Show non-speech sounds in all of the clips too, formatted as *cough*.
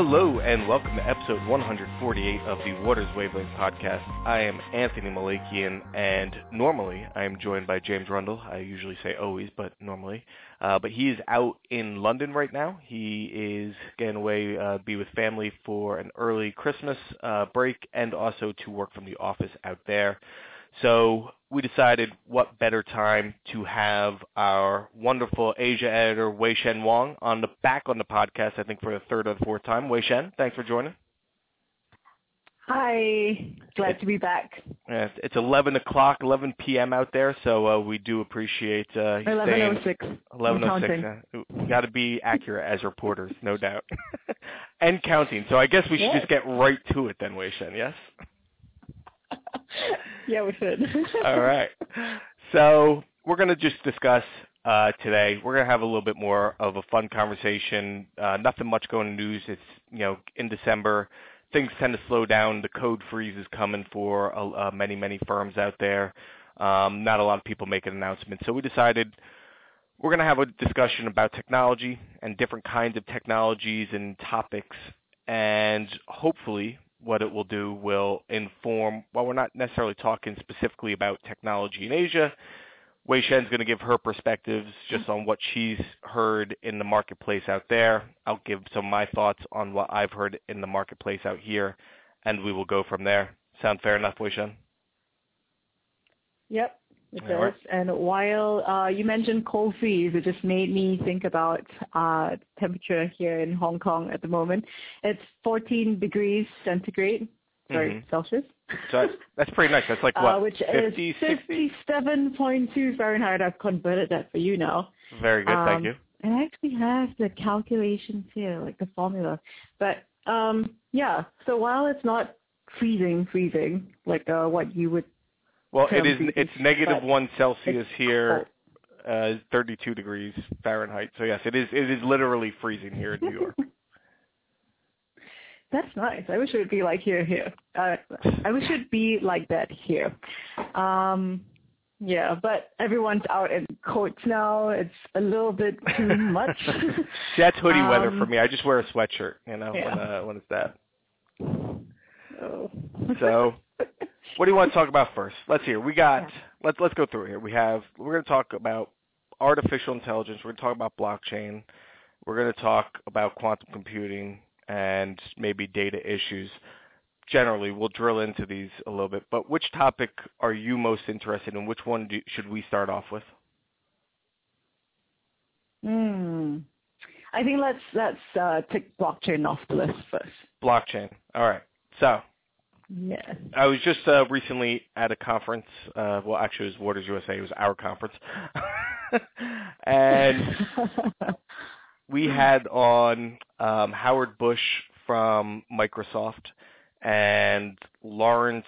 Hello and welcome to episode 148 of the Waters Wavelength podcast. I am Anthony Malakian and normally I am joined by James Rundle. I usually say always, but normally. Uh, but he is out in London right now. He is getting away, uh, be with family for an early Christmas uh, break and also to work from the office out there. So we decided what better time to have our wonderful Asia editor Wei Shen Wong on the back on the podcast. I think for the third or the fourth time. Wei Shen, thanks for joining. Hi, glad it, to be back. Yeah, it's 11 o'clock, 11 p.m. out there, so uh, we do appreciate uh, 11:06. 11:06. Uh, we got to be accurate as reporters, no doubt, *laughs* and counting. So I guess we should just get right to it then, Wei Shen. Yes. Yeah, we should. *laughs* All right. So we're going to just discuss uh, today. We're going to have a little bit more of a fun conversation. Uh, nothing much going in news. It's you know in December. Things tend to slow down. The code freeze is coming for uh, many many firms out there. Um, not a lot of people make an announcement, So we decided we're going to have a discussion about technology and different kinds of technologies and topics, and hopefully what it will do will inform, while we're not necessarily talking specifically about technology in Asia, Wei Shen's going to give her perspectives just on what she's heard in the marketplace out there. I'll give some of my thoughts on what I've heard in the marketplace out here, and we will go from there. Sound fair enough, Wei Shen? Yep. It does. Right. And while uh, you mentioned cold freeze, it just made me think about uh, temperature here in Hong Kong at the moment. It's 14 degrees centigrade, sorry, mm-hmm. Celsius. So that's, that's, pretty nice. That's like uh, what, uh, which 50, is 57.2 Fahrenheit. I've converted that for you now. Very good, um, thank you. And I actually have the calculations here, like the formula. But um, yeah, so while it's not freezing, freezing, like uh, what you would well, it is. It's negative one Celsius here, uh, 32 degrees Fahrenheit. So yes, it is. It is literally freezing here in New York. *laughs* That's nice. I wish it would be like here. Here, uh, I wish it'd be like that here. Um, yeah, but everyone's out in coats now. It's a little bit too *laughs* much. See, that's hoodie um, weather for me. I just wear a sweatshirt, you know, yeah. when uh, when it's that. Oh. so what do you want to talk about first? Let's hear. We got. Yeah. Let's let's go through here. We have. We're going to talk about artificial intelligence. We're going to talk about blockchain. We're going to talk about quantum computing and maybe data issues. Generally, we'll drill into these a little bit. But which topic are you most interested in? Which one do, should we start off with? Hmm. I think let's let's uh, take blockchain off the list first. Blockchain. All right. So Yes. I was just uh, recently at a conference. Uh, well, actually, it was Waters USA. It was our conference, *laughs* and *laughs* we had on um, Howard Bush from Microsoft and Lawrence.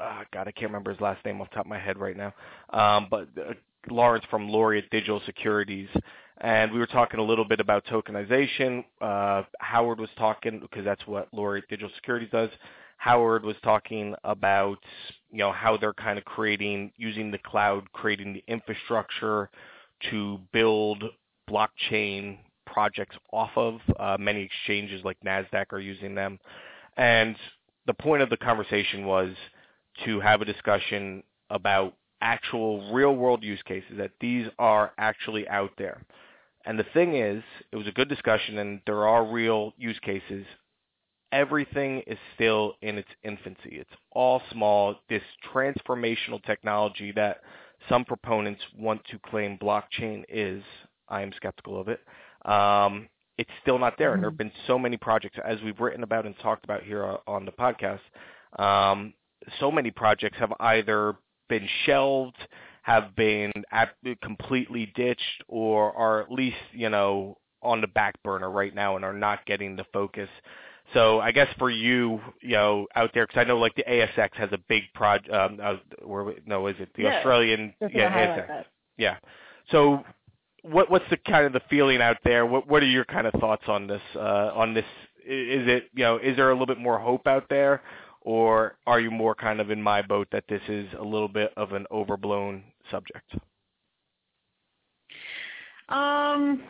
Uh, God, I can't remember his last name off the top of my head right now. Um, but uh, Lawrence from Laureate Digital Securities, and we were talking a little bit about tokenization. Uh, Howard was talking because that's what Laureate Digital Securities does. Howard was talking about, you know, how they're kind of creating, using the cloud, creating the infrastructure to build blockchain projects off of. Uh, many exchanges like NASDAQ are using them. And the point of the conversation was to have a discussion about actual real world use cases, that these are actually out there. And the thing is, it was a good discussion and there are real use cases everything is still in its infancy. It's all small. This transformational technology that some proponents want to claim blockchain is, I am skeptical of it. Um, it's still not there, and there have been so many projects, as we've written about and talked about here on the podcast. Um, so many projects have either been shelved, have been completely ditched, or are at least you know on the back burner right now and are not getting the focus so I guess for you, you know, out there, because I know like the ASX has a big project. Um, uh, where no, is it the yeah, Australian? Yeah, ASX. Yeah. So what what's the kind of the feeling out there? What what are your kind of thoughts on this? Uh, on this, is it you know, is there a little bit more hope out there, or are you more kind of in my boat that this is a little bit of an overblown subject? Um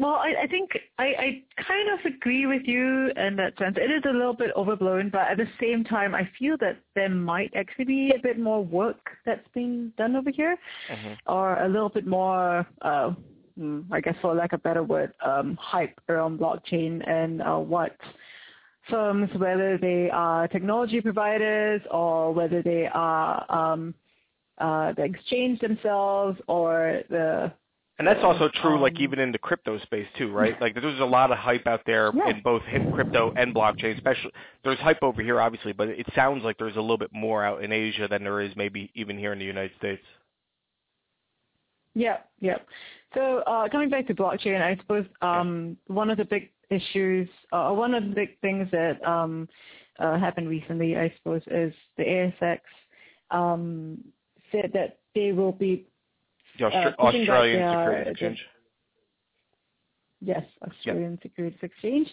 well, I, I think I, I kind of agree with you in that sense. It is a little bit overblown, but at the same time, I feel that there might actually be a bit more work that's being done over here, Mhm. or a little bit more, uh, mm, I guess for lack of a better word, um, hype around blockchain and uh, what firms, whether they are technology providers or whether they are um, uh, the exchange themselves or the And that's also true, like Um, even in the crypto space too, right? Like there's a lot of hype out there Yeah. in both crypto and blockchain. Especially there's hype over here, obviously, but it sounds like there's a little bit more out in Asia than there is maybe even here in the United States. Yeah, yeah. So uh, coming back to blockchain, I suppose um, one of the big issues, uh, one of the big things that um, uh, happened recently, I suppose, is the ASX um, said that they will be, The Austra- Uh, Australian Securities Exchange. yes, Australian Securities Exchange.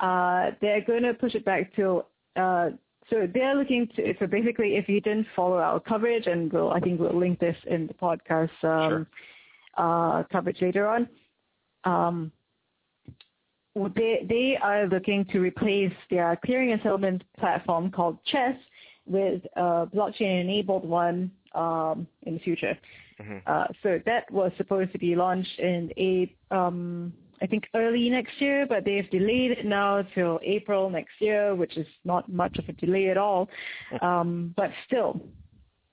Uh, they're going to push it back to, uh, so they're looking to, so basically if you didn't follow our coverage, and we'll, I think we'll link this in the podcast um, uh, coverage later on, um, they, they are looking to replace their clearing and settlement platform called Chess with a blockchain-enabled one um, in the future. Mhm. Uh, so that was supposed to be launched in a, um, I think early next year, but they've delayed it now till April next year, which is not much of a delay at all. Um, but still,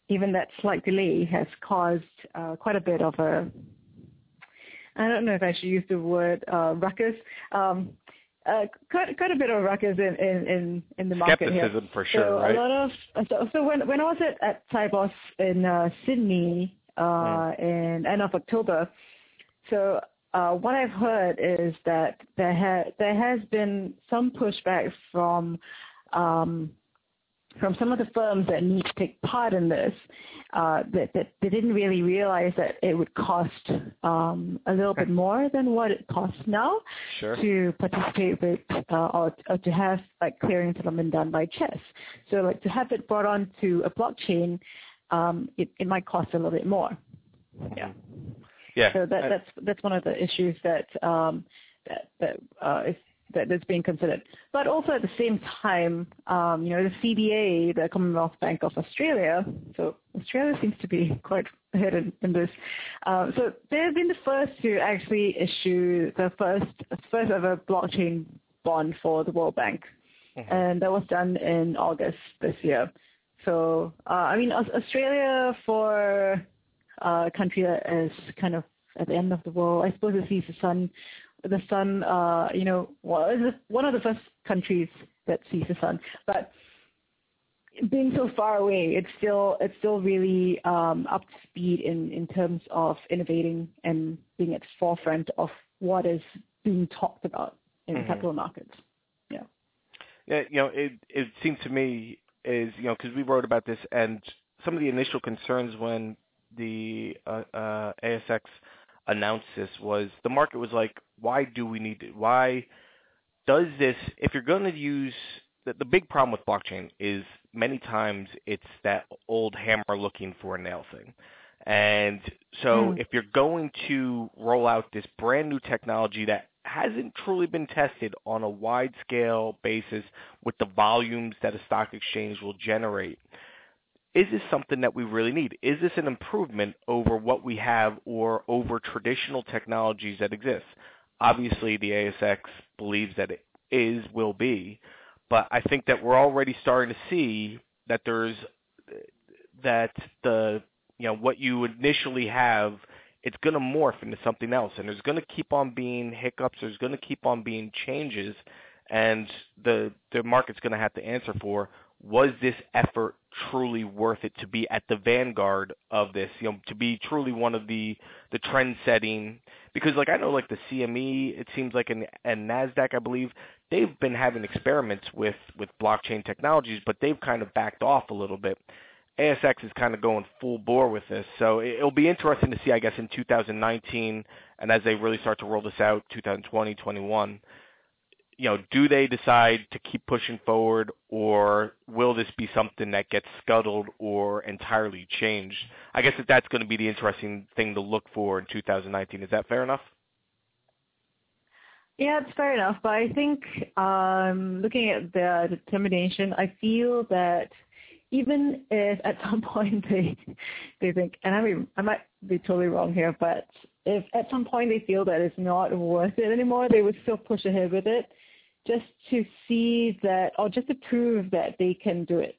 even that slight delay has caused uh, quite a bit of a, I don't know if I should use the word uh, ruckus, um, uh, quite, quite a bit of ruckus in, in, in, in the market here. Skepticism for sure, so right? a lot of so, so when when I was at at Sibos in uh, Sydney uh, in end of October, so uh, what I've heard is that there ha- there has been some pushback from um, from some of the firms that need to take part in this uh, that, that they didn't really realize that it would cost um, a little bit more than what it costs now Sure. to participate with uh, or, or to have like clearing settlement done by chess. So like to have it brought on to a blockchain, it, it might cost a little bit more. Yeah. Yeah. So that, that's that's one of the issues that um, that that uh, is that is being considered. But also at the same time, um, you know, the CBA, the Commonwealth Bank of Australia, so Australia seems to be quite ahead in, this. Um, so they've been the first to actually issue the first first ever blockchain bond for the World Bank, Mhm. and that was done in August this year. So uh, I mean, Australia for uh, a country that is kind of at the end of the world, I suppose it sees the sun the sun, uh, you know, one of the first countries that sees the sun. But being so far away, it's still it's still really um, up to speed in, in terms of innovating and being at the forefront of what is being talked about in Mhm. capital markets. Yeah, Yeah, you know, it it seemed to me is you know because we wrote about this and some of the initial concerns when the uh, uh, ASX announced this was the market was like, why do we need it? Why does this? If you're going to use the, the big problem with blockchain is many times it's that old hammer looking for a nail thing. And so Mm. if you're going to roll out this brand new technology that hasn't truly been tested on a wide scale basis with the volumes that a stock exchange will generate, is this something that we really need? Is this an improvement over what we have or over traditional technologies that exist? Obviously, the ASX believes that it is, will be, but I think that we're already starting to see that there's that the you know what you initially have it's going to morph into something else. And there's going to keep on being hiccups. There's going to keep on being changes. And the the market's going to have to answer for was this effort truly worth it to be at the vanguard of this you know to be truly one of the the trend setting? Because like I know like the CME it seems like and and Nasdaq I believe they've been having experiments with with blockchain technologies but they've kind of backed off a little bit ASX is kind of going full bore with this. So it- it'll be interesting to see, I guess, in 2019 and as they really start to roll this out, 2020, 21, you know, do they decide to keep pushing forward or will this be something that gets scuttled or entirely changed? I guess that that's going to be the interesting thing to look for in 2019. Is that fair enough? Yeah, it's fair enough. But I think um, looking at the determination, I feel that even if at *laughs* some point they they think, and I mean I might be totally wrong here, but if at some point they feel that it's not worth it anymore, they would still push ahead with it, just to see that or just to prove that they can do it.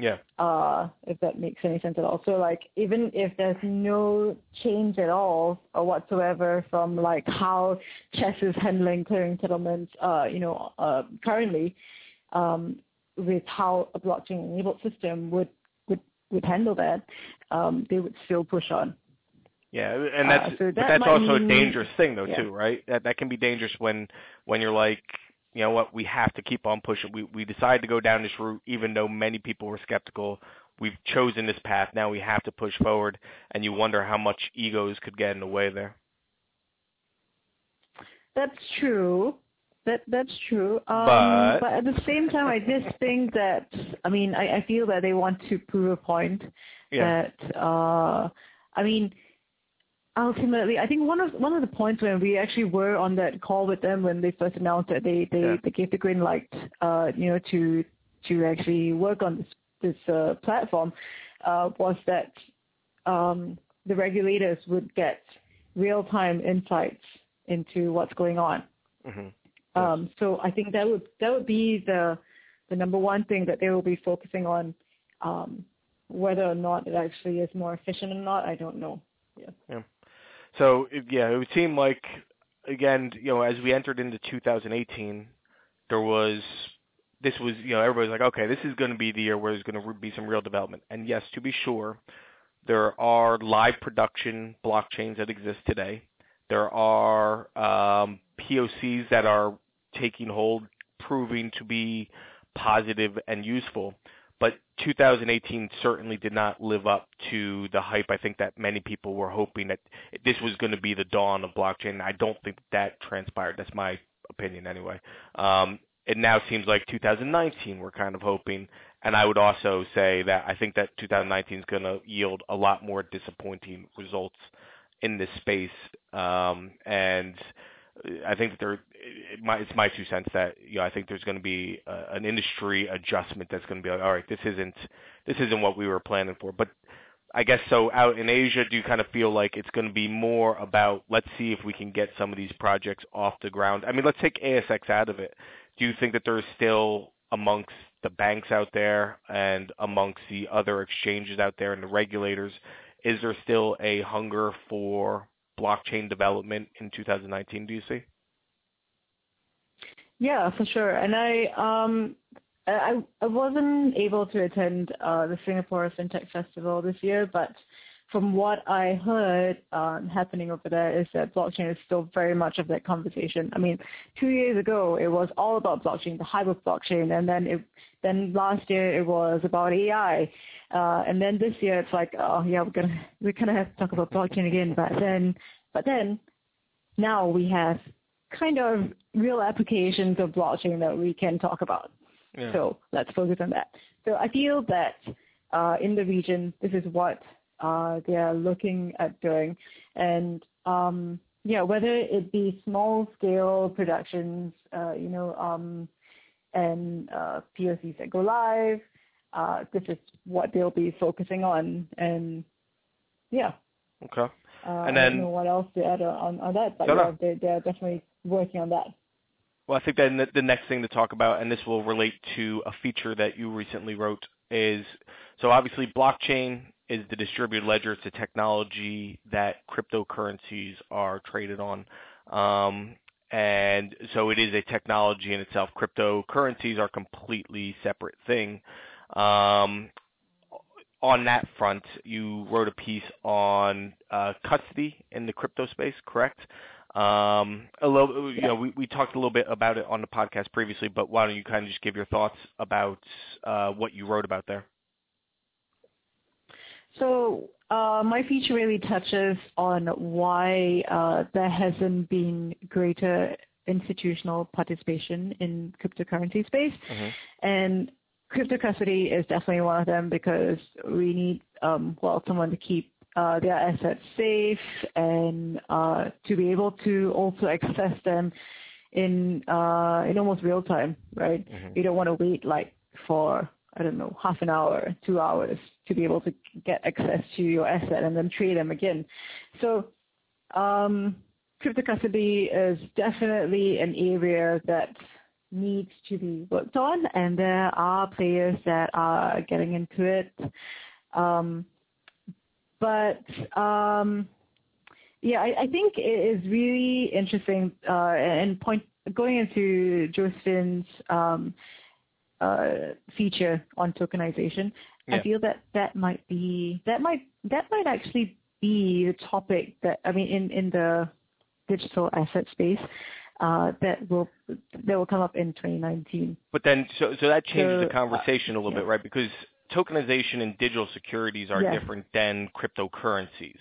Yeah. Uh, if that makes any sense at all. So like even if there's no change at all or whatsoever from like how chess is handling clearing settlements, uh, you know, uh, currently, um, with how a blockchain enabled system would would would handle that, um, they would still push on. Yeah, and that's uh, so that but that's also mean, a dangerous thing though yeah. too, right? That that can be dangerous when when you're like, you know what, we have to keep on pushing. We we decided to go down this route even though many people were skeptical. We've chosen this path. Now we have to push forward, and you wonder how much egos could get in the way there. That's true. That that's true. Um, but, but at the same time, I just think that I mean I, I feel that they want to prove a point yeah, that uh, I mean ultimately I think one of one of the points when we actually were on that call with them when they first announced that they they, Yeah. they gave the green light uh, you know to to actually work on this this uh, platform uh, was that um, the regulators would get real time insights into what's going on. hmm Um, so I think that would that would be the the number one thing that they will be focusing on. Um, whether or not it actually is more efficient or not, I don't know. Yeah. So it- yeah, it would seem like again, you know, as we entered into 2018, there was this was you know everybody's like, okay, this is going to be the year where there's going to be some real development. And yes, to be sure, there are live production blockchains that exist today. There are um, POCs that are taking hold, proving to be positive and useful. But 2018 certainly did not live up to the hype. I think that many people were hoping that this was going to be the dawn of blockchain. I don't think that transpired. That's my opinion anyway. Um, it now seems like 2019 we're kind of hoping, and I would also say that I think that 2019 is going to yield a lot more disappointing results in this space. Um, and I think that there, it's my two cents that you know I think there's going to be a, an industry adjustment that's going to be like, all right, this isn't this isn't what we were planning for. But I guess so. Out in Asia, do you kind of feel like it's going to be more about let's see if we can get some of these projects off the ground? I mean, let's take ASX out of it. Do you think that there's still amongst the banks out there and amongst the other exchanges out there and the regulators, is there still a hunger for blockchain development in 2019? Do you see? Yeah, for sure. And I um I I wasn't able to attend uh, the Singapore FinTech Festival this year, but from what I heard um, happening over there is that blockchain is still very much of that conversation. I mean, two years ago it was all about blockchain, the hype of blockchain, and then it then last year it was about AI, uh, and then this year it's like, oh yeah, we're gonna we're gonna have to talk about blockchain again, but then but then now we have kind of real applications of blockchain that we can talk about. Yeah. So let's focus on that. So I feel that uh, in the region, this is what uh, they are looking at doing. And um, yeah, whether it be small scale productions, uh, you know, um, and uh, POCs that go live, uh, this is what they'll be focusing on. And yeah. Okay. Uh, And I then- don't know what else to add on, on that, but No, no. yeah, they, they're definitely working on that. Well, I think then the, the next thing to talk about, and this will relate to a feature that you recently wrote, is so obviously blockchain is the distributed ledger. It's a technology that cryptocurrencies are traded on. Um, and so it is a technology in itself. Cryptocurrencies are a completely separate thing. Um, on that front, you wrote a piece on uh, custody in the crypto space, correct? Um, a little, you know, we, we talked a little bit about it on the podcast previously, but why don't you kind of just give your thoughts about uh, what you wrote about there? So uh, my feature really touches on why uh, there hasn't been greater institutional participation in cryptocurrency space, Mhm. and crypto custody is definitely one of them because we need um, well someone to keep uh, their assets safe and uh, to be able to also access them in uh, in almost real time, right? Mm-hmm. You don't want to wait like for I don't know half an hour, two hours to be able to get access to your asset and then trade them again. So um, crypto custody is definitely an area that needs to be worked on, and there are players that are getting into it. Um, but um, yeah, I, I, think it is really interesting uh, and point going into Josephine's um, uh, feature on tokenization. Yeah. I feel that that might be that might that might actually be the topic that I mean in in the digital asset space uh, that will that will come up in 2019. But then, so so that changes so, the conversation uh, a little yeah. bit, right? Because tokenization and digital securities are yes. different than cryptocurrencies.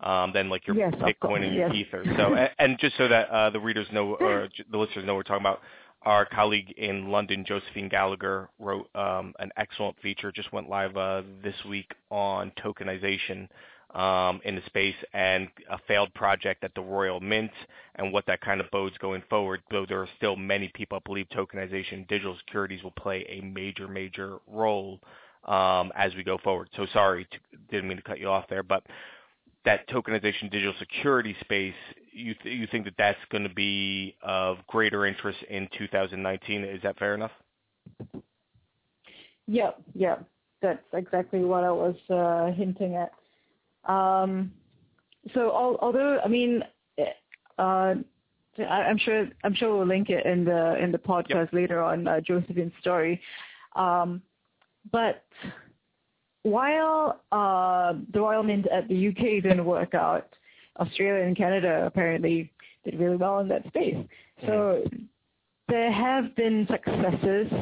Um, than like your yes, Bitcoin and your yes. Ether. So, and, and just so that uh, the readers know, or the listeners know, what we're talking about. Our colleague in London, Josephine Gallagher, wrote um, an excellent feature. Just went live uh, this week on tokenization um, in the space and a failed project at the Royal Mint and what that kind of bodes going forward, though there are still many people who believe tokenization digital securities will play a major, major role um, as we go forward. So sorry, didn't mean to cut you off there, but that tokenization digital security space, you you think that that's going to be of greater interest in 2019? Is that fair enough? Yep. That's exactly what I was uh, hinting at. Um, so although I mean, uh, I'm sure I'm sure we'll link it in the in the podcast later on uh, Josephine's story. Um, while uh, the Royal Mint at the UK didn't work out, Australia and Canada apparently did really well in that space. So mm-hmm. there have been successes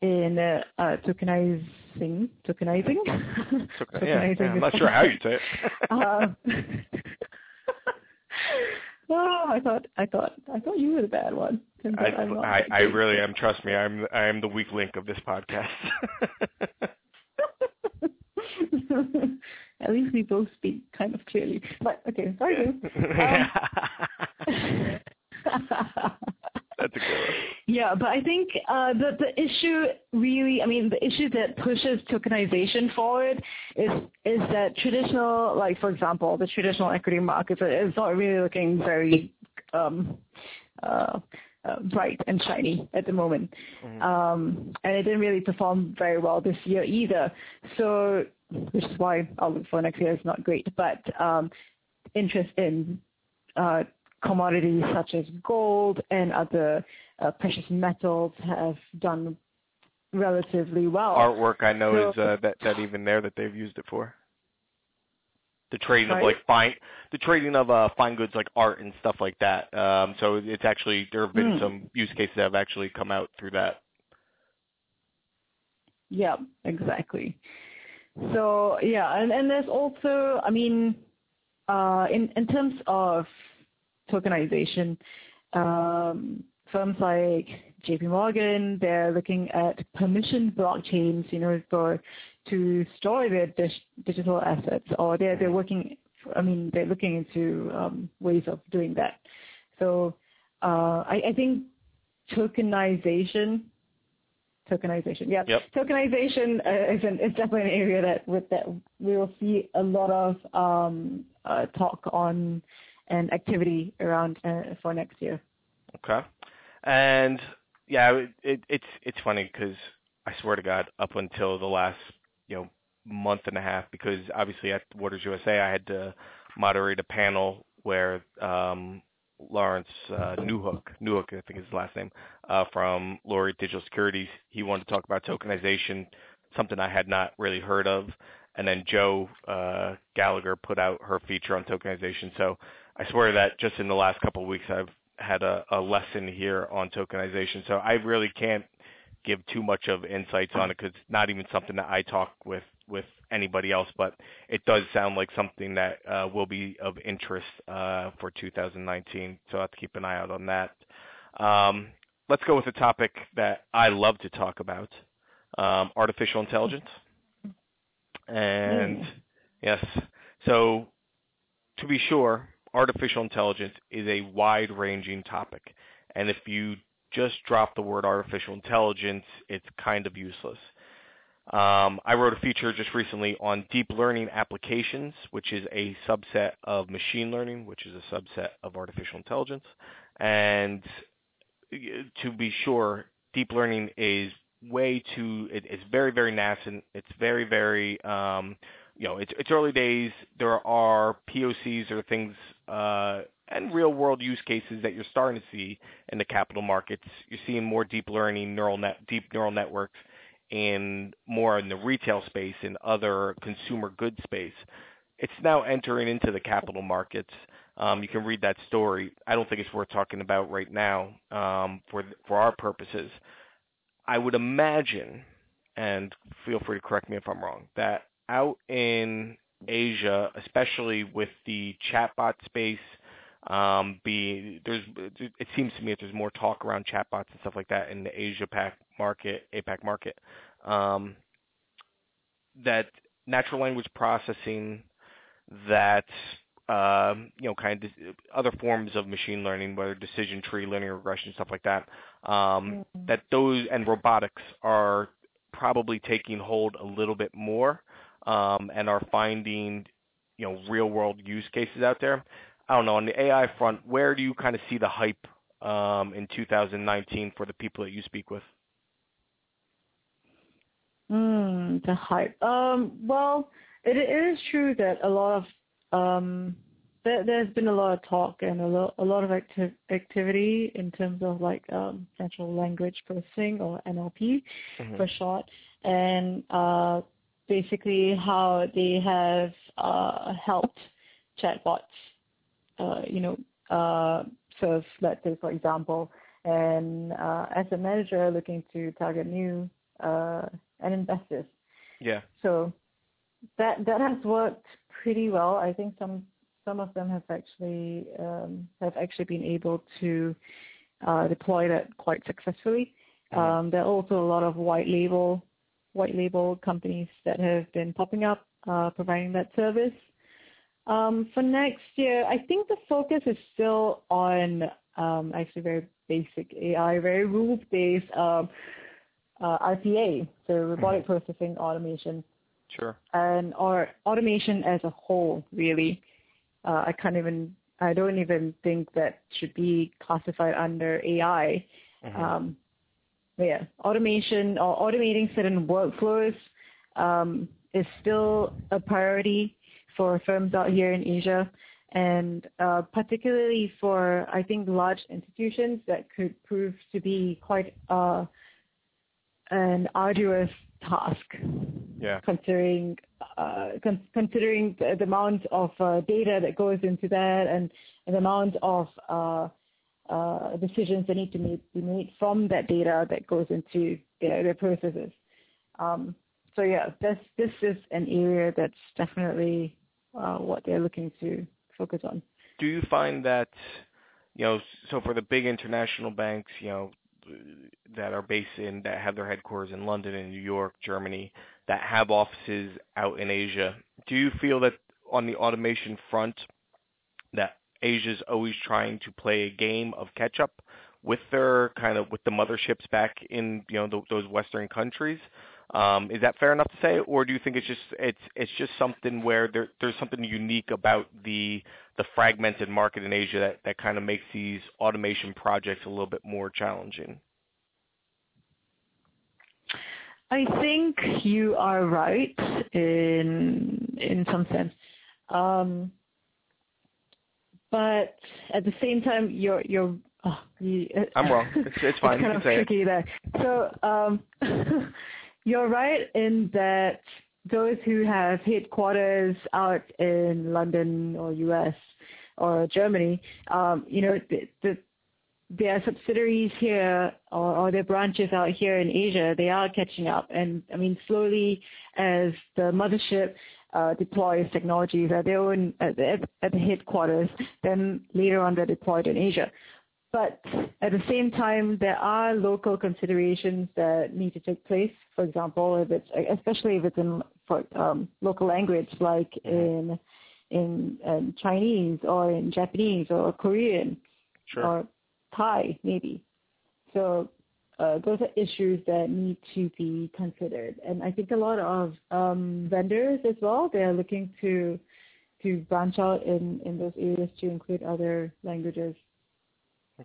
in uh, uh, tokenizing, tokenizing. Token, tokenizing *laughs* yeah, yeah, I'm not sure how you say it. uh, *laughs* *laughs* oh, I thought, I thought, I thought you were the bad one. I, I, I really am. Trust me, I'm, I am the weak link of this podcast. *laughs* At least we both speak kind of clearly. But okay, sorry. *laughs* Um, *laughs* That's a good one. Yeah, but I think uh, the the issue really, I mean, the issue that pushes tokenization forward is is that traditional, like for example, the traditional equity market is not really looking very um, uh, uh, bright and shiny at the moment, mm-hmm. um, and it didn't really perform very well this year either. So, which is why outlook for next year is not great. But um, interest in uh, commodities such as gold and other uh, precious metals have done relatively well. Artwork, I know, so, is uh, that that even there that they've used it for the trading right. of like fine, the trading of uh, fine goods like art and stuff like that. Um, so it's actually there have been mm. some use cases that have actually come out through that. Yeah, exactly. So yeah, and and there's also, I mean, uh, in in terms of tokenization. Um, firms like JP Morgan, they're looking at permission blockchains, you know, for to store their dig- digital assets, or they're they're working. I mean, they're looking into um, ways of doing that. So uh, I, I think tokenization tokenization. Yeah, yep. tokenization uh, is, an, is definitely an area that with that we will see a lot of um, uh, talk on and activity around uh, for next year. Okay. And yeah, it, it, it's it's funny because I swear to God, up until the last you know month and a half, because obviously at Waters USA I had to moderate a panel where um, Lawrence uh, Newhook, Newhook I think is his last name, uh, from Laureate Digital Securities, he wanted to talk about tokenization, something I had not really heard of. And then Joe uh, Gallagher put out her feature on tokenization. So I swear that just in the last couple of weeks I've had a, a lesson here on tokenization. So I really can't give too much of insights on it because it's not even something that I talk with with anybody else. But it does sound like something that uh, will be of interest uh, for 2019. So I have to keep an eye out on that. Um, let's go with a topic that I love to talk about: um, artificial intelligence. And yes, So, to be sure, artificial intelligence is a wide-ranging topic, and if you just drop the word artificial intelligence, it's kind of useless. Um, I wrote a feature just recently on deep learning applications, which is a subset of machine learning, which is a subset of artificial intelligence. And to be sure, deep learning is way too. It, it's very very nascent. It's very very um, you know it's it's early days. There are POCs or things uh, and real world use cases that you're starting to see in the capital markets. You're seeing more deep learning neural net deep neural networks in more in the retail space and other consumer goods space. It's now entering into the capital markets. Um, you can read that story. I don't think it's worth talking about right now um, for for our purposes. I would imagine, and feel free to correct me if I'm wrong, that out in Asia, especially with the chatbot space, um, be there's it seems to me that there's more talk around chatbots and stuff like that in the Asia Pac market, APAC market. Um, that natural language processing, that uh, you know, kind of other forms of machine learning, whether decision tree, linear regression, stuff like that, um, that those and robotics are probably taking hold a little bit more um, and are finding you know real world use cases out there. I don't know on the AI front, where do you kind of see the hype um, in 2019 for the people that you speak with? Mm, the hype. Um, well, it, it is true that a lot of um, there, there's been a lot of talk and a lot, a lot of acti- activity in terms of like um, natural language processing or NLP mm-hmm. for short, and uh, basically how they have uh, helped chatbots, uh, you know, uh, serve, let's say, for example, and uh, as a manager looking to target new uh, and investors. Yeah. So that that has worked pretty well. I think some some of them have actually um, have actually been able to uh, deploy that quite successfully. Mm-hmm. Um, there are also a lot of white label white label companies that have been popping up uh, providing that service. Um, for next year, I think the focus is still on um, actually very basic AI, very rules-based um, uh, RPA, so robotic mm-hmm. processing automation. Sure. And or automation as a whole, really. Uh, I can't even, I don't even think that should be classified under AI. Mm-hmm. Um, yeah, automation or automating certain workflows um, is still a priority for firms out here in Asia, and uh, particularly for I think large institutions that could prove to be quite uh, an arduous task. Yeah. Considering uh, con- considering the, the, amount of uh, data that goes into that and, and the amount of uh, uh, decisions that need to be made from that data that goes into their, their processes. Um, so yeah, this this is an area that's definitely uh, what they're looking to focus on. Do you find that you know, so for the big international banks, you know, that are based in that have their headquarters in London and New York, Germany, that have offices out in Asia. Do you feel that on the automation front that Asia's always trying to play a game of catch up with their kind of with the motherships back in you know those Western countries? Um, is that fair enough to say, or do you think it's just it's it's just something where there, there's something unique about the the fragmented market in Asia that, that kind of makes these automation projects a little bit more challenging? I think you are right in in some sense, um, but at the same time, you're you're. Oh, you, I'm wrong. *laughs* It's, fine. It's kind of tricky there. So um, *laughs* You're right in that those who have headquarters out in London or US or Germany, um, you know, the, the, their subsidiaries here or, or their branches out here in Asia, they are catching up. And I mean, slowly as the mothership uh, deploys technologies at their own at at the headquarters, then later on they're deployed in Asia. But at the same time, there are local considerations that need to take place. For example, if it's especially if it's in for um, local language, like in in, in Chinese or in Japanese or Korean Sure. or Thai maybe. So uh, those are issues that need to be considered. And I think a lot of um, vendors as well, they are looking to to branch out in, in those areas to include other languages.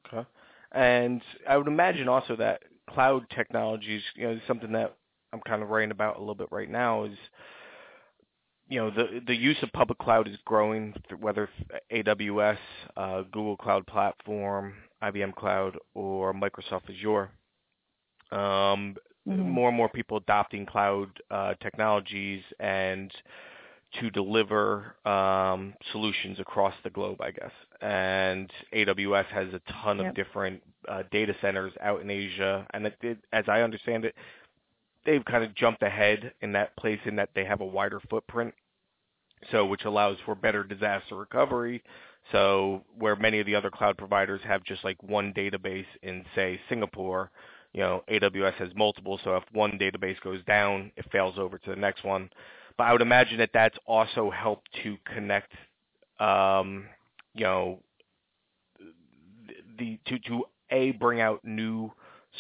Okay. And I would imagine also that cloud technologies, you know, something that I'm kind of writing about a little bit right now is, you know, the the use of public cloud is growing, whether AWS, uh, Google Cloud Platform, IBM Cloud, or Microsoft Azure. Um, Mhm. More and more people adopting cloud uh, technologies and to deliver um, solutions across the globe, I guess. And AWS has a ton of different uh, data centers out in Asia, and it, it, as I understand it, they've kind of jumped ahead in that place in that they have a wider footprint, so which allows for better disaster recovery. So where many of the other cloud providers have just like one database in say Singapore, you know, AWS has multiple, so if one database goes down, it fails over to the next one. But I would imagine that that's also helped to connect, um, you know, the to to a bring out new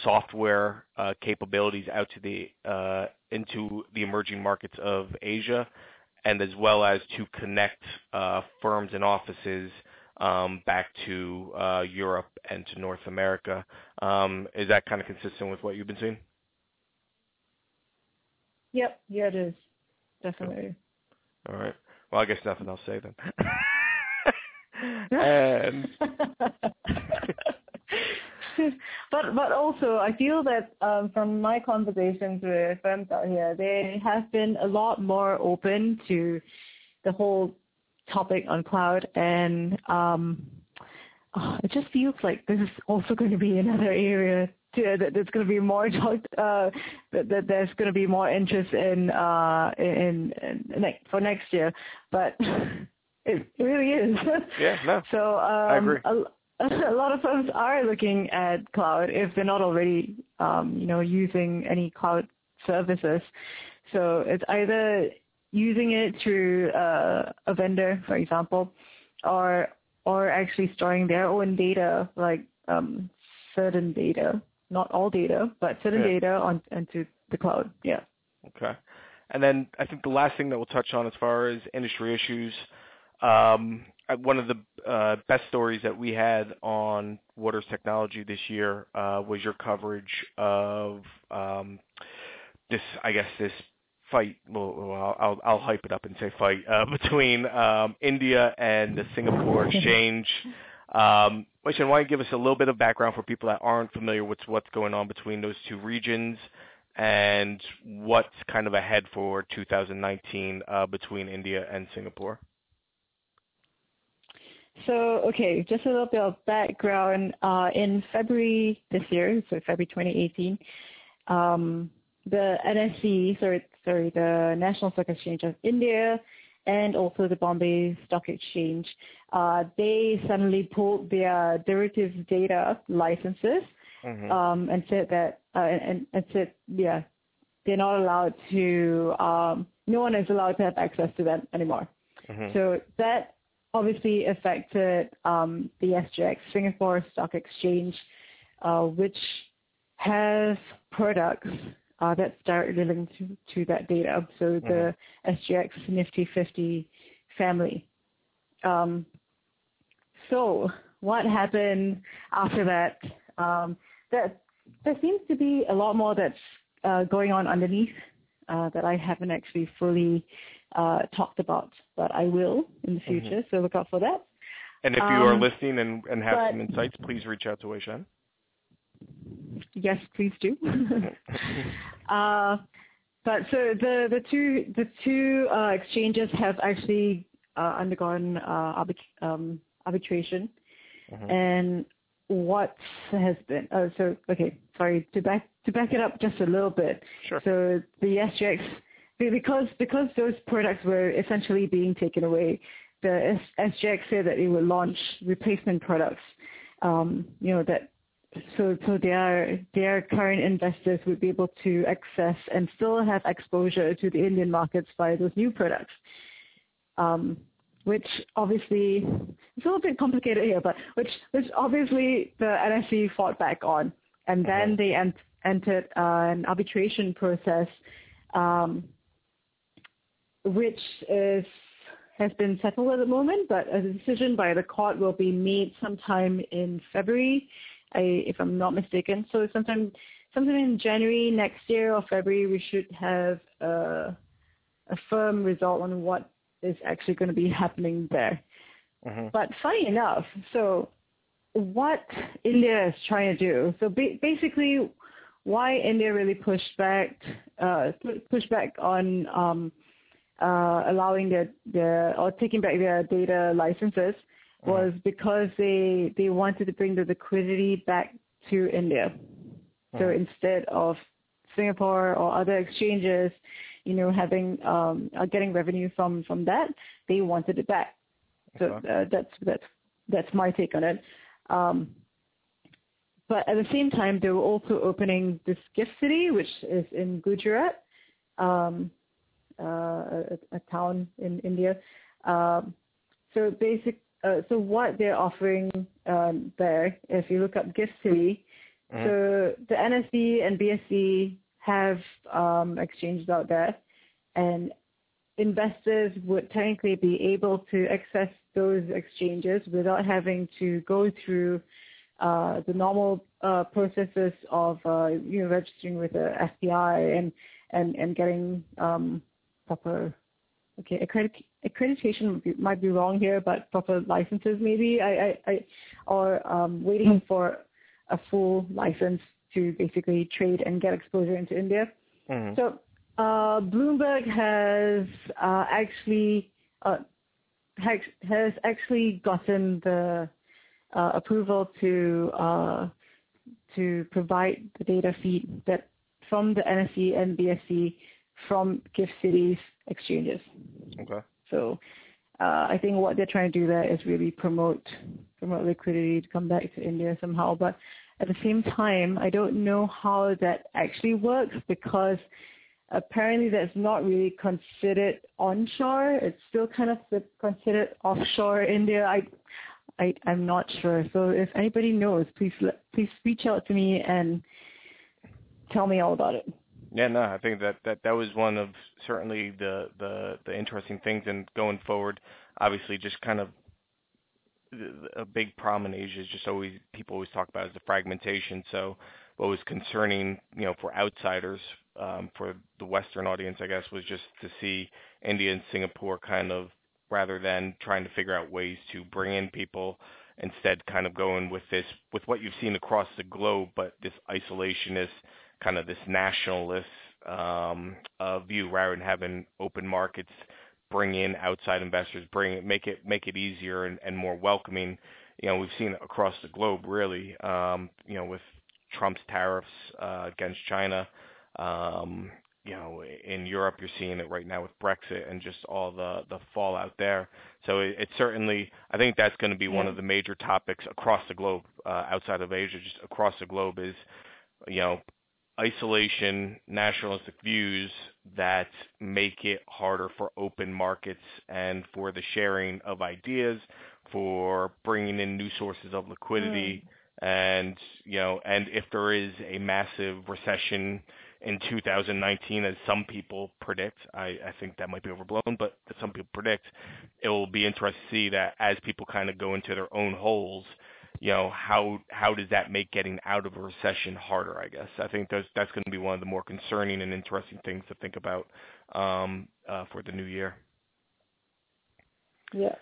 software uh, capabilities out to the uh, into the emerging markets of Asia, and as well as to connect uh, firms and offices um, back to uh, Europe and to North America. Um, is that kind of consistent with what you've been seeing? Yep, yeah, it is definitely. All right. Well, I guess nothing else to say then. and *laughs* *laughs* but but also I feel that um, from my conversations with firms out here, they have been a lot more open to the whole topic on cloud, and um, oh, it just feels like this is also going to be another area to, that there's going to be more *laughs* talk, uh, that, that there's going to be more interest in uh, in, in, in for next year, but *laughs* it really is. yeah, no, *laughs* So um, I agree. A, lot of firms are looking at cloud if they're not already, um, you know, using any cloud services. So it's either using it through uh, a vendor, for example, or or actually storing their own data, like um, certain data, not all data, but certain Yeah. data on onto the cloud. Yeah. Okay. And then I think the last thing that we'll touch on as far as industry issues, um, uh, one of the uh, best stories that we had on Waters Technology this year uh, was your coverage of um, this, I guess, this fight. Well, well I'll, I'll hype it up and say fight uh, *laughs* between um, India and the Singapore *laughs* Exchange. Um, why don't you give us a little bit of background for people that aren't familiar with what's going on between those two regions and what's kind of ahead for 2019 uh, between India and Singapore? So, okay, just a little bit of background. Uh, in February this year, so February 2018, um, the NSC, sorry, sorry, the National Stock Exchange of India, and also the Bombay Stock Exchange, uh, they suddenly pulled their derivatives data licenses Mhm. um, and said that, uh, and, and said, yeah, they're not allowed to, um, no one is allowed to have access to them anymore. Mhm. So that obviously affected um, the SGX, Singapore Stock Exchange, uh, which has products uh, that's directly linked to, to that data. So the SGX Nifty 50 family. Um, so what happened after that? Um, that there seems to be a lot more that's uh, going on underneath uh, that I haven't actually fully uh, talked about, but I will in the future. So look out for that. And if you are Um, listening and, and have but- some insights, please reach out to Wei Shen. Yes, please do. *laughs* uh, but so the the two the two uh, exchanges have actually uh, undergone uh, arbit- um, arbitration, Mhm. and what has been oh so okay sorry to back to back it up just a little bit. Sure. So the SGX be- because because those products were essentially being taken away, the SGX said that it would launch replacement products. Um, you know that so so their their current investors would be able to access and still have exposure to the Indian markets via those new products. Um, which obviously it's a little bit complicated here, but which which obviously the NSE fought back on, and then they ent- entered uh, an arbitration process, um, which is has been settled at the moment, but a decision by the court will be made sometime in February, I, if I'm not mistaken. So sometime sometime in January next year or February, we should have a, a firm result on what is actually going to be happening there. Mm-hmm. But funny enough, so what India is trying to do, so ba- basically why India really pushed back, uh, pushed back on um, uh, allowing their, their, or taking back their data licenses. Was because they, they wanted to bring the liquidity back to India. So Mhm. instead of Singapore or other exchanges, you know, having um, uh, getting revenue from from that, they wanted it back. So uh, that's that's that's my take on it. Um, but at the same time, they were also opening this gift city, which is in Gujarat, um, uh, a, a town in India. Um, so basic, uh, so what they're offering um, there, if you look up Gift City, Mhm. so the NSE and BSE have um, exchanges out there, and investors would technically be able to access those exchanges without having to go through uh, the normal uh, processes of uh, you know registering with the FBI and and and getting um, proper okay accredit- accreditation might be, might be wrong here, but proper licenses maybe I, I, I or um, waiting for a full license to basically trade and get exposure into India. Mhm. So uh, Bloomberg has uh, actually uh, has, has actually gotten the uh, approval to uh, to provide the data feed that from the NSE and BSE from Gift Cities exchanges. Okay. So uh, I think what they're trying to do there is really promote promote liquidity to come back to India somehow. But at the same time, I don't know how that actually works because apparently that's not really considered onshore. It's still kind of considered offshore India. I, I I'm not sure. So if anybody knows, please please reach out to me and tell me all about it. Yeah, no, I think that that that was one of certainly the the the interesting things, and going forward, obviously, just kind of a big problem in Asia is just always people always talk about is the fragmentation. So, what was concerning, you know, for outsiders, um, for the Western audience, I guess, was just to see India and Singapore kind of rather than trying to figure out ways to bring in people, instead kind of going with this with what you've seen across the globe, but this isolationist kind of this nationalist um, uh, view rather than having open markets bring in outside investors, bring it, make it make it easier and, and more welcoming. You know, we've seen it across the globe really. Um, you know, with Trump's tariffs uh, against China. Um, you know, in Europe, you're seeing it right now with Brexit and just all the the fallout there. So it, it's certainly, I think that's going to be one of the major topics across the globe, uh, outside of Asia, just across the globe is, you know, isolation, nationalistic views that make it harder for open markets and for the sharing of ideas, for bringing in new sources of liquidity, hmm. and you know, and if there is a massive recession in 2019, as some people predict, I, I think that might be overblown, but some people predict, it will be interesting to see that as people kind of go into their own holes, you know, how how does that make getting out of a recession harder? I guess I think that's that's going to be one of the more concerning and interesting things to think about um, uh, for the new year. Yeah.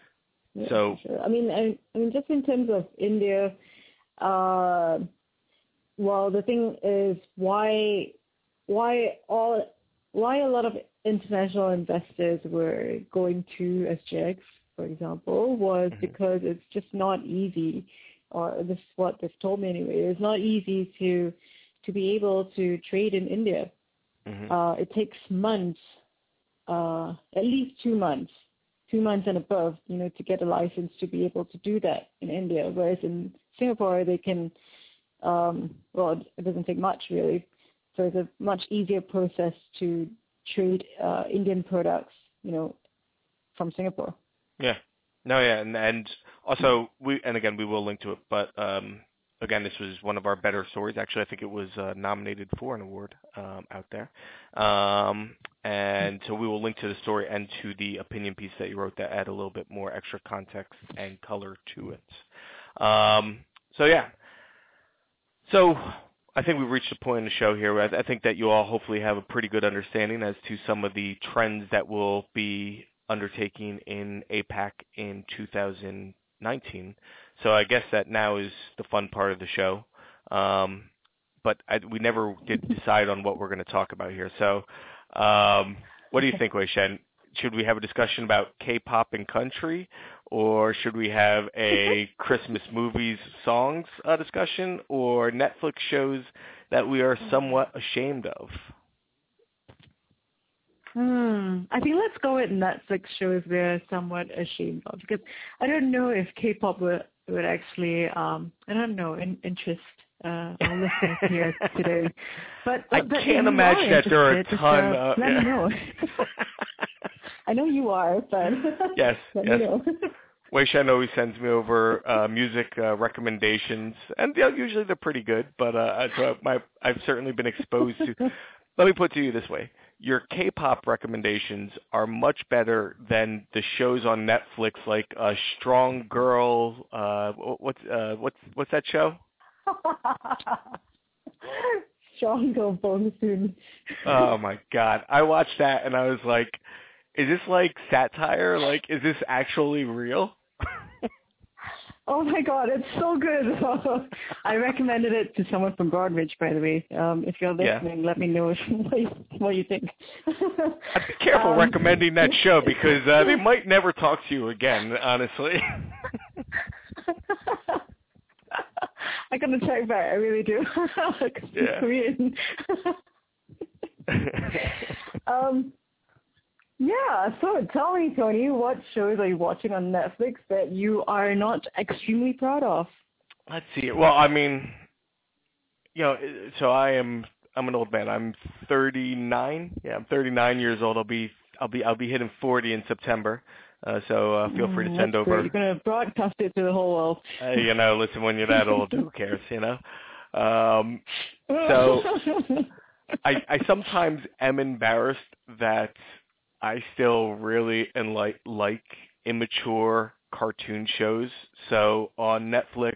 So- sure. I mean, I, I mean, just in terms of India, uh, well, the thing is why why all why a lot of international investors were going to SGX, for example, was Mhm. because it's just not easy, or this is what they've told me anyway. It's not easy to to be able to trade in India. hmm Uh, it takes months, uh, at least two months, two months and above, you know, to get a license to be able to do that in India. Whereas in Singapore, they can, um, well, it doesn't take much really. So it's a much easier process to trade uh, Indian products, you know, from Singapore. Yeah, No, yeah, and and also we and again we will link to it, but um, again this was one of our better stories. Actually, I think it was uh, nominated for an award um, out there, um, and so we will link to the story and to the opinion piece that you wrote that add a little bit more extra context and color to it. Um, so yeah, so I think we've reached a point in the show here. I, I think that you all hopefully have a pretty good understanding as to some of the trends that will be undertaking in APAC in 2019. So I guess that now is the fun part of the show. Um, but I, we never did decide on what we're going to talk about here. So um, what do you think, Wei Shen? Should we have a discussion about K-pop and country, or should we have a *laughs* Christmas movies songs uh, discussion, or Netflix shows that we are somewhat ashamed of? Hmm. I think let's go with Netflix shows we're somewhat ashamed of because I don't know if K-pop would would actually um I don't know in, interest uh, our listeners here today. But, but I but can't imagine that there are a ton. uh, of, let yeah. me know. *laughs* I know you are, but *laughs* Yes, *laughs* let yes. me know. Wei Shen always sends me over uh, music uh, recommendations, and you know, usually they're pretty good. But uh, so my, I've certainly been exposed to. Let me put it to you this way: your K-pop recommendations are much better than the shows on Netflix, like uh, Strong Girl. Uh, what's uh, what's what's that show? *laughs* Strong girl Bong-soon. Oh my god, I watched that and I was like, is this like satire? Like, is this actually real? Oh my god, it's so good. *laughs* I recommended it to someone from Broadridge, by the way. Um, if you're Yeah. listening, let me know *laughs* what you, what you think. I'd be careful Um, recommending that show because uh, they *laughs* might never talk to you again. Honestly. I gotta check back. I really do. Yeah. Um, yeah. So tell me, Tony, what shows are you watching on Netflix that you are not extremely proud of? Let's see. Well, I mean, you know, so I am. I'm an old man. I'm 39. Yeah, I'm 39 years old. I'll be. I'll be. I'll be hitting 40 in September. Uh, so uh, feel free to Mm, send that's over. Great. You're gonna broadcast it to the whole world. Uh, you know, listen, when you're that old, who *laughs* cares? You know. Um, So- *laughs* I, I sometimes am embarrassed that I still really and like like immature cartoon shows. So on Netflix,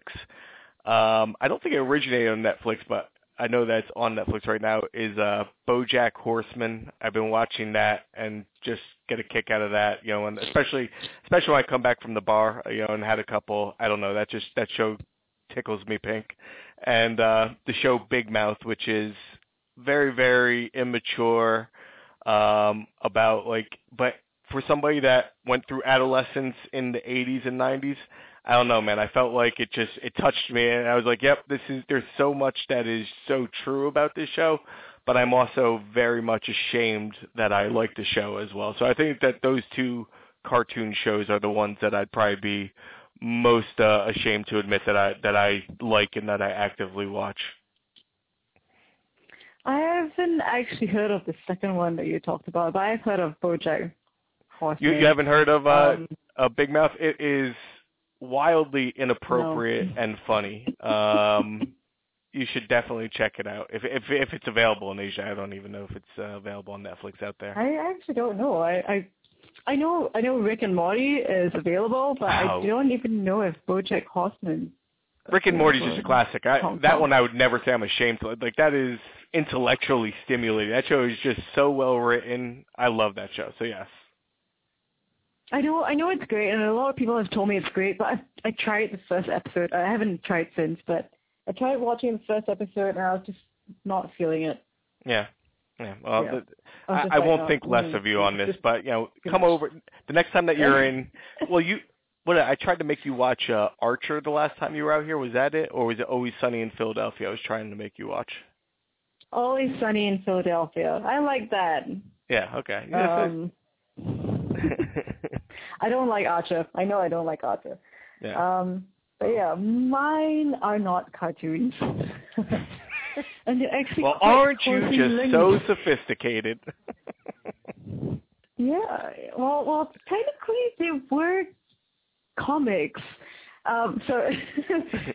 um, I don't think it originated on Netflix, but I know that's on Netflix right now. Is uh, BoJack Horseman. I've been watching that and just get a kick out of that. You know, and especially especially when I come back from the bar, you know, and had a couple. I don't know. That just that show tickles me pink. And uh, the show Big Mouth, which is very very immature um about like but for somebody that went through adolescence in the 80s and 90s I don't know man. I felt like it just it touched me. And I was like yep this is there's so much that is so true about this show but I'm also very much ashamed that I like the show as well. So I think that those two cartoon shows are the ones that I'd probably be most uh, ashamed to admit that I that I like and that I actively watch I haven't actually heard of the second one that you talked about, but I've heard of BoJack Horseman. You, you haven't heard of uh, Um, uh, Big Mouth? It is wildly inappropriate and funny. Um, you should definitely check it out if if if it's available in Asia. I don't even know if it's uh, available on Netflix out there. I actually don't know. I, I I know I know Rick and Morty is available, but Wow. I don't even know if BoJack Horseman. Rick and Morty's just a classic. I, that one I would never say I'm ashamed to. Like that is intellectually stimulating. That show is just so well written. I love that show. So yes. I know I know it's great, and a lot of people have told me it's great. But I I tried the first episode. I haven't tried since, but I tried watching the first episode, and I was just not feeling it. Yeah. Yeah. Well, Yeah. the- I I, I won't oh, think less of you on this, but you know, come over the next time that you're in. Well, you what I tried to make you watch uh, Archer the last time you were out here. Was that it, or was it Always Sunny in Philadelphia? I was trying to make you watch. Always Sunny in Philadelphia. I like that. Yeah. Okay. Um, *laughs* I don't like Archer. I know I don't like Archer. yeah. Um, but yeah, mine are not cartoons. *laughs* and they're actually Well, aren't you just linked. so sophisticated? Yeah. Well, well, technically they were comics. Um, so *laughs*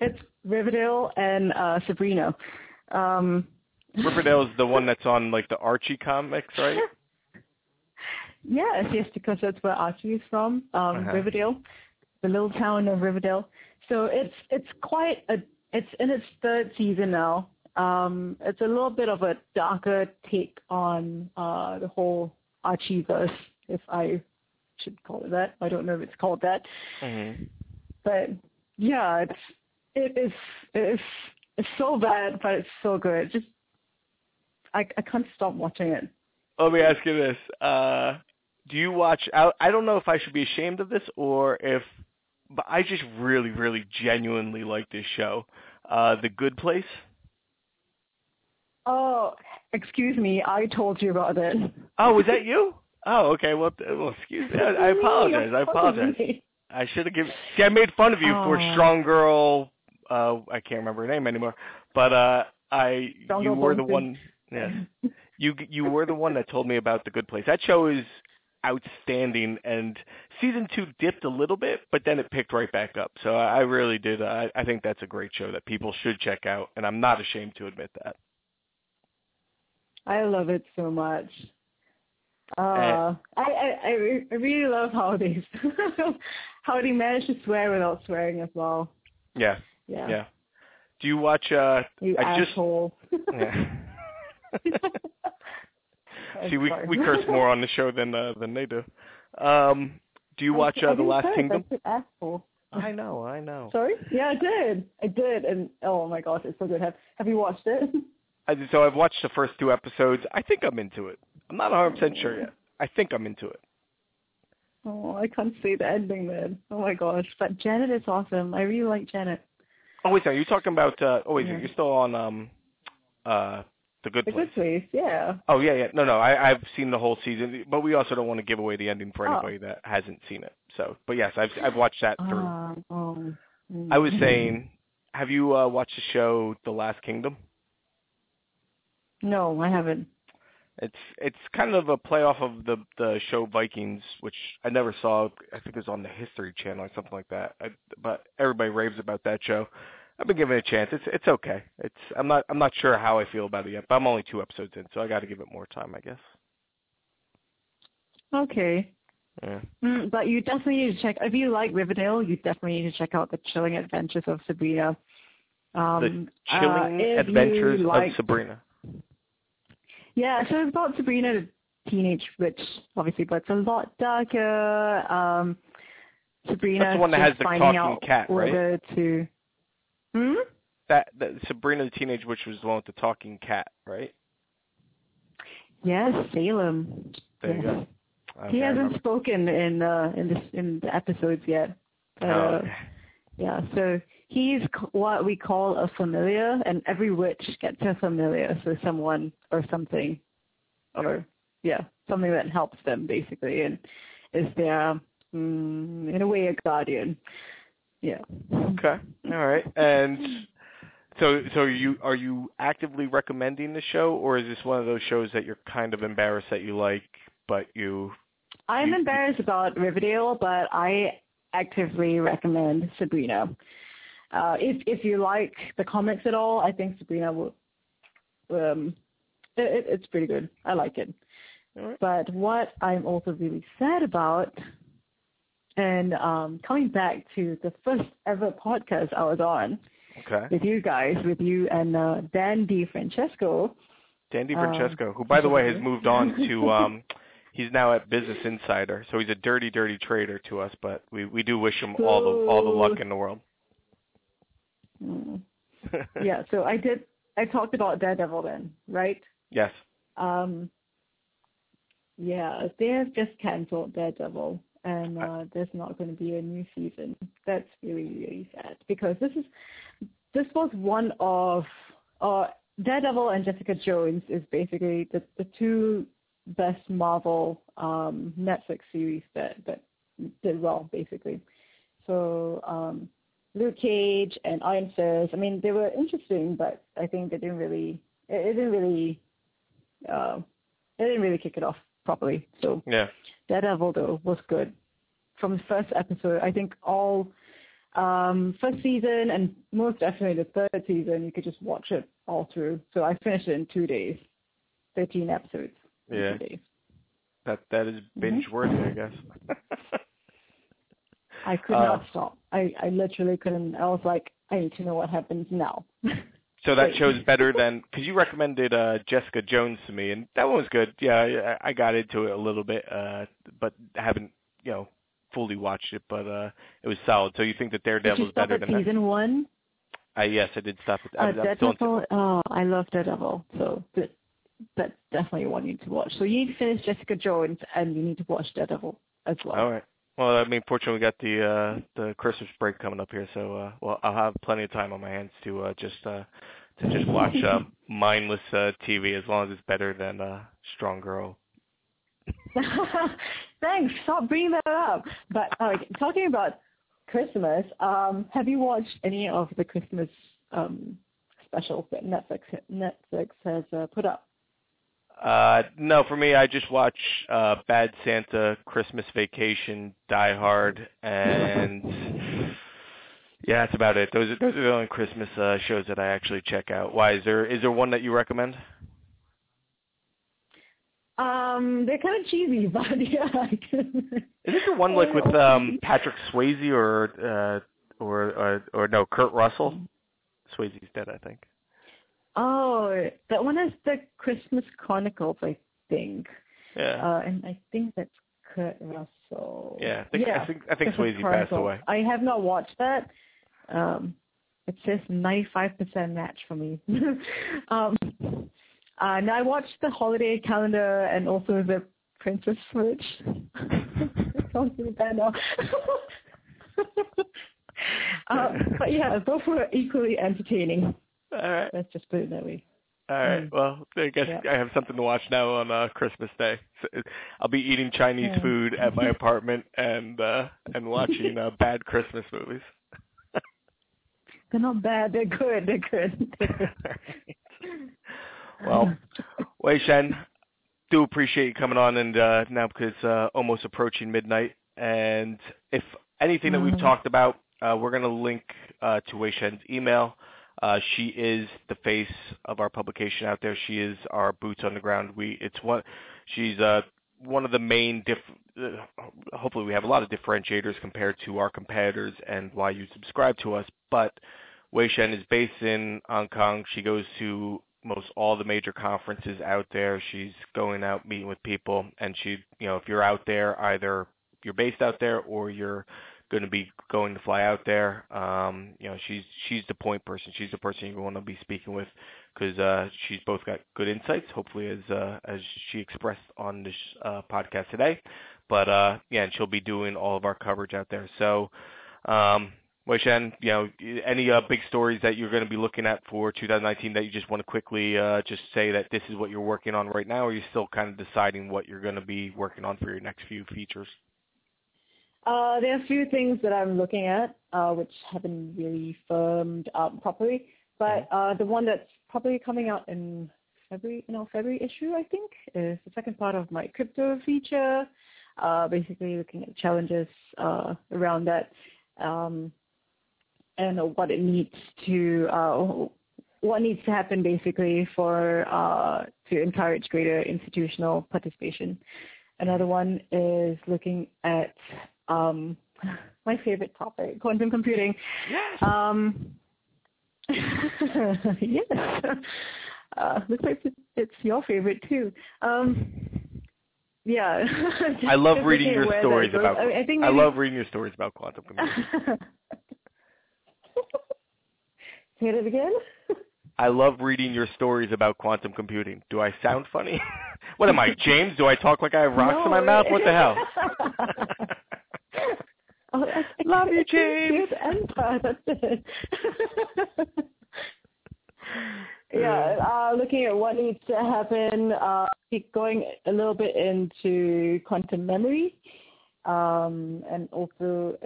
it's Riverdale and uh, Sabrina. Um, Riverdale is the one that's on like the Archie comics, right? Yes, yes, because that's where Archie is from, um, Uh-huh. Riverdale, the little town of Riverdale. So it's it's quite a it's in its third season now. Um, it's a little bit of a darker take on uh, the whole Archieverse, if I should call it that. I don't know if it's called that, hmm but yeah, it's it is it's it's so bad, but it's so good. Just I I can't stop watching it. Let me ask you this: uh, Do you watch? I, I don't know if I should be ashamed of this or if, but I just really, really, genuinely like this show, uh, The Good Place. Oh, excuse me, I told you about it. Oh, was that you? Oh, okay. Well, well excuse me. I, I apologize. I apologize. I should have given. See, I made fun of you for strong girl. Uh, I can't remember her name anymore. But uh, I, Strong you Girl were the one. Yes, *laughs* you you were the one that told me about the Good Place. That show is outstanding, and season two dipped a little bit, but then it picked right back up. So I, I really did. I, I think that's a great show that people should check out, and I'm not ashamed to admit that. I love it so much. Uh, I, I I I really love holidays. *laughs* how they how manage to swear without swearing as well. Yeah, Yeah. yeah. Do you watch? uh You I just asshole. yeah. *laughs* See, we we curse more on the show than uh, than they do. Um, do you I- watch uh, The Last curse, Kingdom? I. I know, I know. Sorry? Yeah, I did. I did, and oh my gosh, it's so good. Have Have you watched it? I, so I've watched the first two episodes. I think I'm into it. I'm not 100 percent sure yet. I think I'm into it. Oh, I can't see the ending then. Oh my gosh, but Janet is awesome. I really like Janet. Oh wait, are you talking about? Uh, oh wait, Yeah. you're still on um, uh, the Good Place. The Good Place, yeah. Oh yeah, yeah. No, no. I, I've seen the whole season, but we also don't want to give away the ending for Oh. anybody that hasn't seen it. So, but yes, I've I've watched that through. Um, oh, mm. I was saying, have you uh, watched the show The Last Kingdom? No, I haven't. It's it's kind of a playoff of the the show Vikings, which I never saw. I think it was on the History Channel or something like that. I, but everybody raves about that show. I've been giving it a chance. It's it's okay. It's I'm not I'm not sure how I feel about it yet, but I'm only two episodes in, so I got to give it more time, I guess. Okay. Yeah. Mm, but you definitely need to check. If you like Riverdale, you definitely need to check out the Chilling Adventures of Sabrina. Um, the uh, Chilling if Adventures of Sabrina. Yeah, so it's about Sabrina, the teenage witch, obviously, but it's a lot darker. Um, Sabrina That's the one that has the talking cat, right? to. Hmm. That, that Sabrina the Teenage Witch was the one with the talking cat, right? Yes, Salem. There you go. Okay, he hasn't spoken in uh, in this in the episodes yet. Uh, Oh, okay. Yeah, so he's what we call a familiar, and every witch gets a familiar, so someone or something, or yeah, something that helps them basically, and is their mm, in a way a guardian. Yeah. Okay. All right. And so so are you are you actively recommending the show or is this one of those shows that you're kind of embarrassed that you like but you I'm You- embarrassed about Riverdale, but I actively recommend Sabrina. Uh, if if you like the comics at all, I think Sabrina will. Um, it, it's pretty good. I like it. Right. But what I'm also really sad about, and um, coming back to the first ever podcast I was on Okay. with you guys, with you and uh, Dan. Francesco. Dandy Um, Francesco, who by the way has *laughs* moved on to um he's now at Business Insider. So he's a dirty dirty trader to us, but we we do wish him all the all the luck in the world. Mm. *laughs* yeah, so I did. I talked about Daredevil then, right? yes. Um, yeah, they have just canceled Daredevil, and uh, there's not going to be a new season. That's really really sad because this is this was one of uh, Daredevil and Jessica Jones is basically the the two best Marvel um, Netflix series that that did well basically. So um, Luke Cage and Iron Fist. I mean, they were interesting, but I think they didn't really. It, it didn't really. Uh, they didn't really kick it off properly. So Yeah. Daredevil though was good. from the first episode. I think all um, first season and most definitely the third season, you could just watch it all through. So I finished it in two days, thirteen episodes. Yeah. That that is binge worthy, I guess. *laughs* I could Uh, not stop. I I literally couldn't. I was like, I need to know what happens now. *laughs* so that show's better than because you recommended uh Jessica Jones to me, and that one was good. Yeah, I, I got into it a little bit, uh, but haven't you know fully watched it. But uh, it was solid. So you think that Did you Daredevil's better than that? season one? I yes, I did stop at. Uh, Daredevil. Oh, I love Daredevil. So that that's definitely one you need to watch. So you need to finish Jessica Jones, and you need to watch Daredevil as well. All right. Well, I mean, fortunately, we got the uh, the Christmas break coming up here, so uh, well, I'll have plenty of time on my hands to uh, just uh, to just watch uh, *laughs* mindless uh, TV as long as it's better than uh, Strong Girl. *laughs* Thanks. Stop bringing that up. But uh, talking about Christmas, um, have you watched any of the Christmas um, specials that Netflix Netflix has uh, put up? Uh, no, for me, I just watch uh, Bad Santa, Christmas Vacation, Die Hard, and yeah, that's about it. Those are those are the only Christmas uh, shows that I actually check out. Why is there is there one that you recommend? Um, they're kind of cheesy, *laughs* but yeah. I can- Is it the one like with *laughs* um Patrick Swayze or uh or or or no Kurt Russell? Swayze's dead, I think. Oh, that one is the Christmas Chronicles, I think. Yeah. Uh, and I think that's Kurt Russell. yeah, I think yeah, I think I think Swayze passed away. I have not watched that. Um, it says 95% match for me. *laughs* um, uh, now I watched the holiday calendar and also the Princess Switch. Sounds really bad now. *laughs* uh, but yeah, both were equally entertaining. All right. Let's just it that way. All right. Mm. Well, I guess Yeah. I have something to watch now on uh, Christmas Day. So I'll be eating Chinese Yeah. food at my *laughs* apartment and uh and watching uh, bad Christmas movies. *laughs* They're not bad. They're good. They're good. *laughs* They're good. well, Wei Shen, do appreciate you coming on and uh now because it's uh, almost approaching midnight and if anything that we've Mhm. talked about, uh we're going to link uh to Wei Shen's email. Uh she is the face of our publication out there. She is our boots on the ground. We it's one she's uh one of the main diff uh, hopefully we have a lot of differentiators compared to our competitors and why you subscribe to us, but Wei Shen is based in Hong Kong. She goes to most all the major conferences out there. She's going out meeting with people, and she, you know, if you're out there, either you're based out there or you're going to be going to fly out there. Um, you know, she's she's the point person. She's the person you want to be speaking with because uh, she's both got good insights. Hopefully, as uh, as she expressed on this uh, podcast today. But uh, yeah, and she'll be doing all of our coverage out there. So. Um, you know, any uh, big stories that you're going to be looking at for 2019 that you just want to quickly uh, just say that this is what you're working on right now, or are you still kind of deciding what you're going to be working on for your next few features? Uh, there are a few things that I'm looking at, uh, which haven't really firmed up properly. But uh, the one that's probably coming out in February, you know, February issue, I think, is the second part of my crypto feature. Uh, basically, looking at challenges uh, around that. Um, and what it needs to uh, what needs to happen basically for uh, to encourage greater institutional participation. Another one is looking at um, *laughs* my favorite topic, quantum computing. Yes. Um, *laughs* yes. *laughs* Uh, looks like it's- your favorite too. Um, yeah. I love reading your stories about. I, I think I love reading your stories about quantum computing. Say it again. I love reading your stories about quantum computing. Do I sound funny? what am I, James? Do I talk like I have rocks in my mouth? What the hell? oh, that's, Love you, *laughs* James. Bad. That's it. yeah, uh, looking at what needs to happen, uh, keep going a little bit into quantum memory, um, and also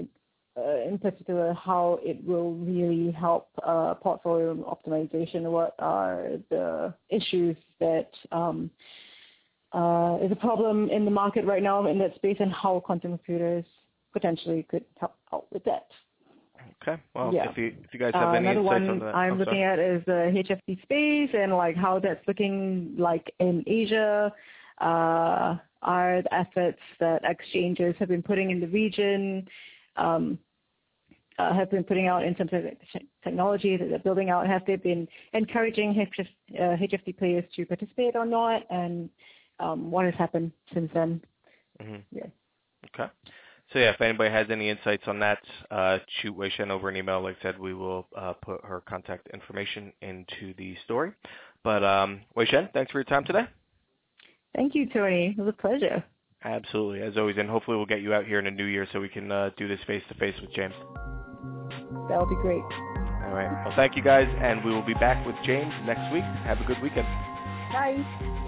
uh, in particular how it will really help uh, portfolio optimization. What are the issues that um, uh, is a problem in the market right now in that space, and how quantum computers potentially could help out with that. Okay. Well, Yeah. if you if you guys have Uh, any another insights one on that, I'm I'm looking sorry. at is the HFT space and like how that's looking like in Asia. Uh, are the efforts that exchanges have been putting in the region, um, uh, have been putting out in terms of technology that they're building out, have they been encouraging HF, uh, HFT players to participate or not, and um, what has happened since then? Mhm. Yeah. Okay. So yeah, if anybody has any insights on that, uh, shoot Wei Shen over an email. Like I said, we will uh, put her contact information into the story. But um, Wei Shen, thanks for your time today. Thank you, Tony. It was a pleasure. Absolutely, as always, and hopefully we'll get you out here in the new year so we can uh, do this face to face with James. That would be great. All right. Well, thank you guys, and we will be back with James next week. Have a good weekend. Bye.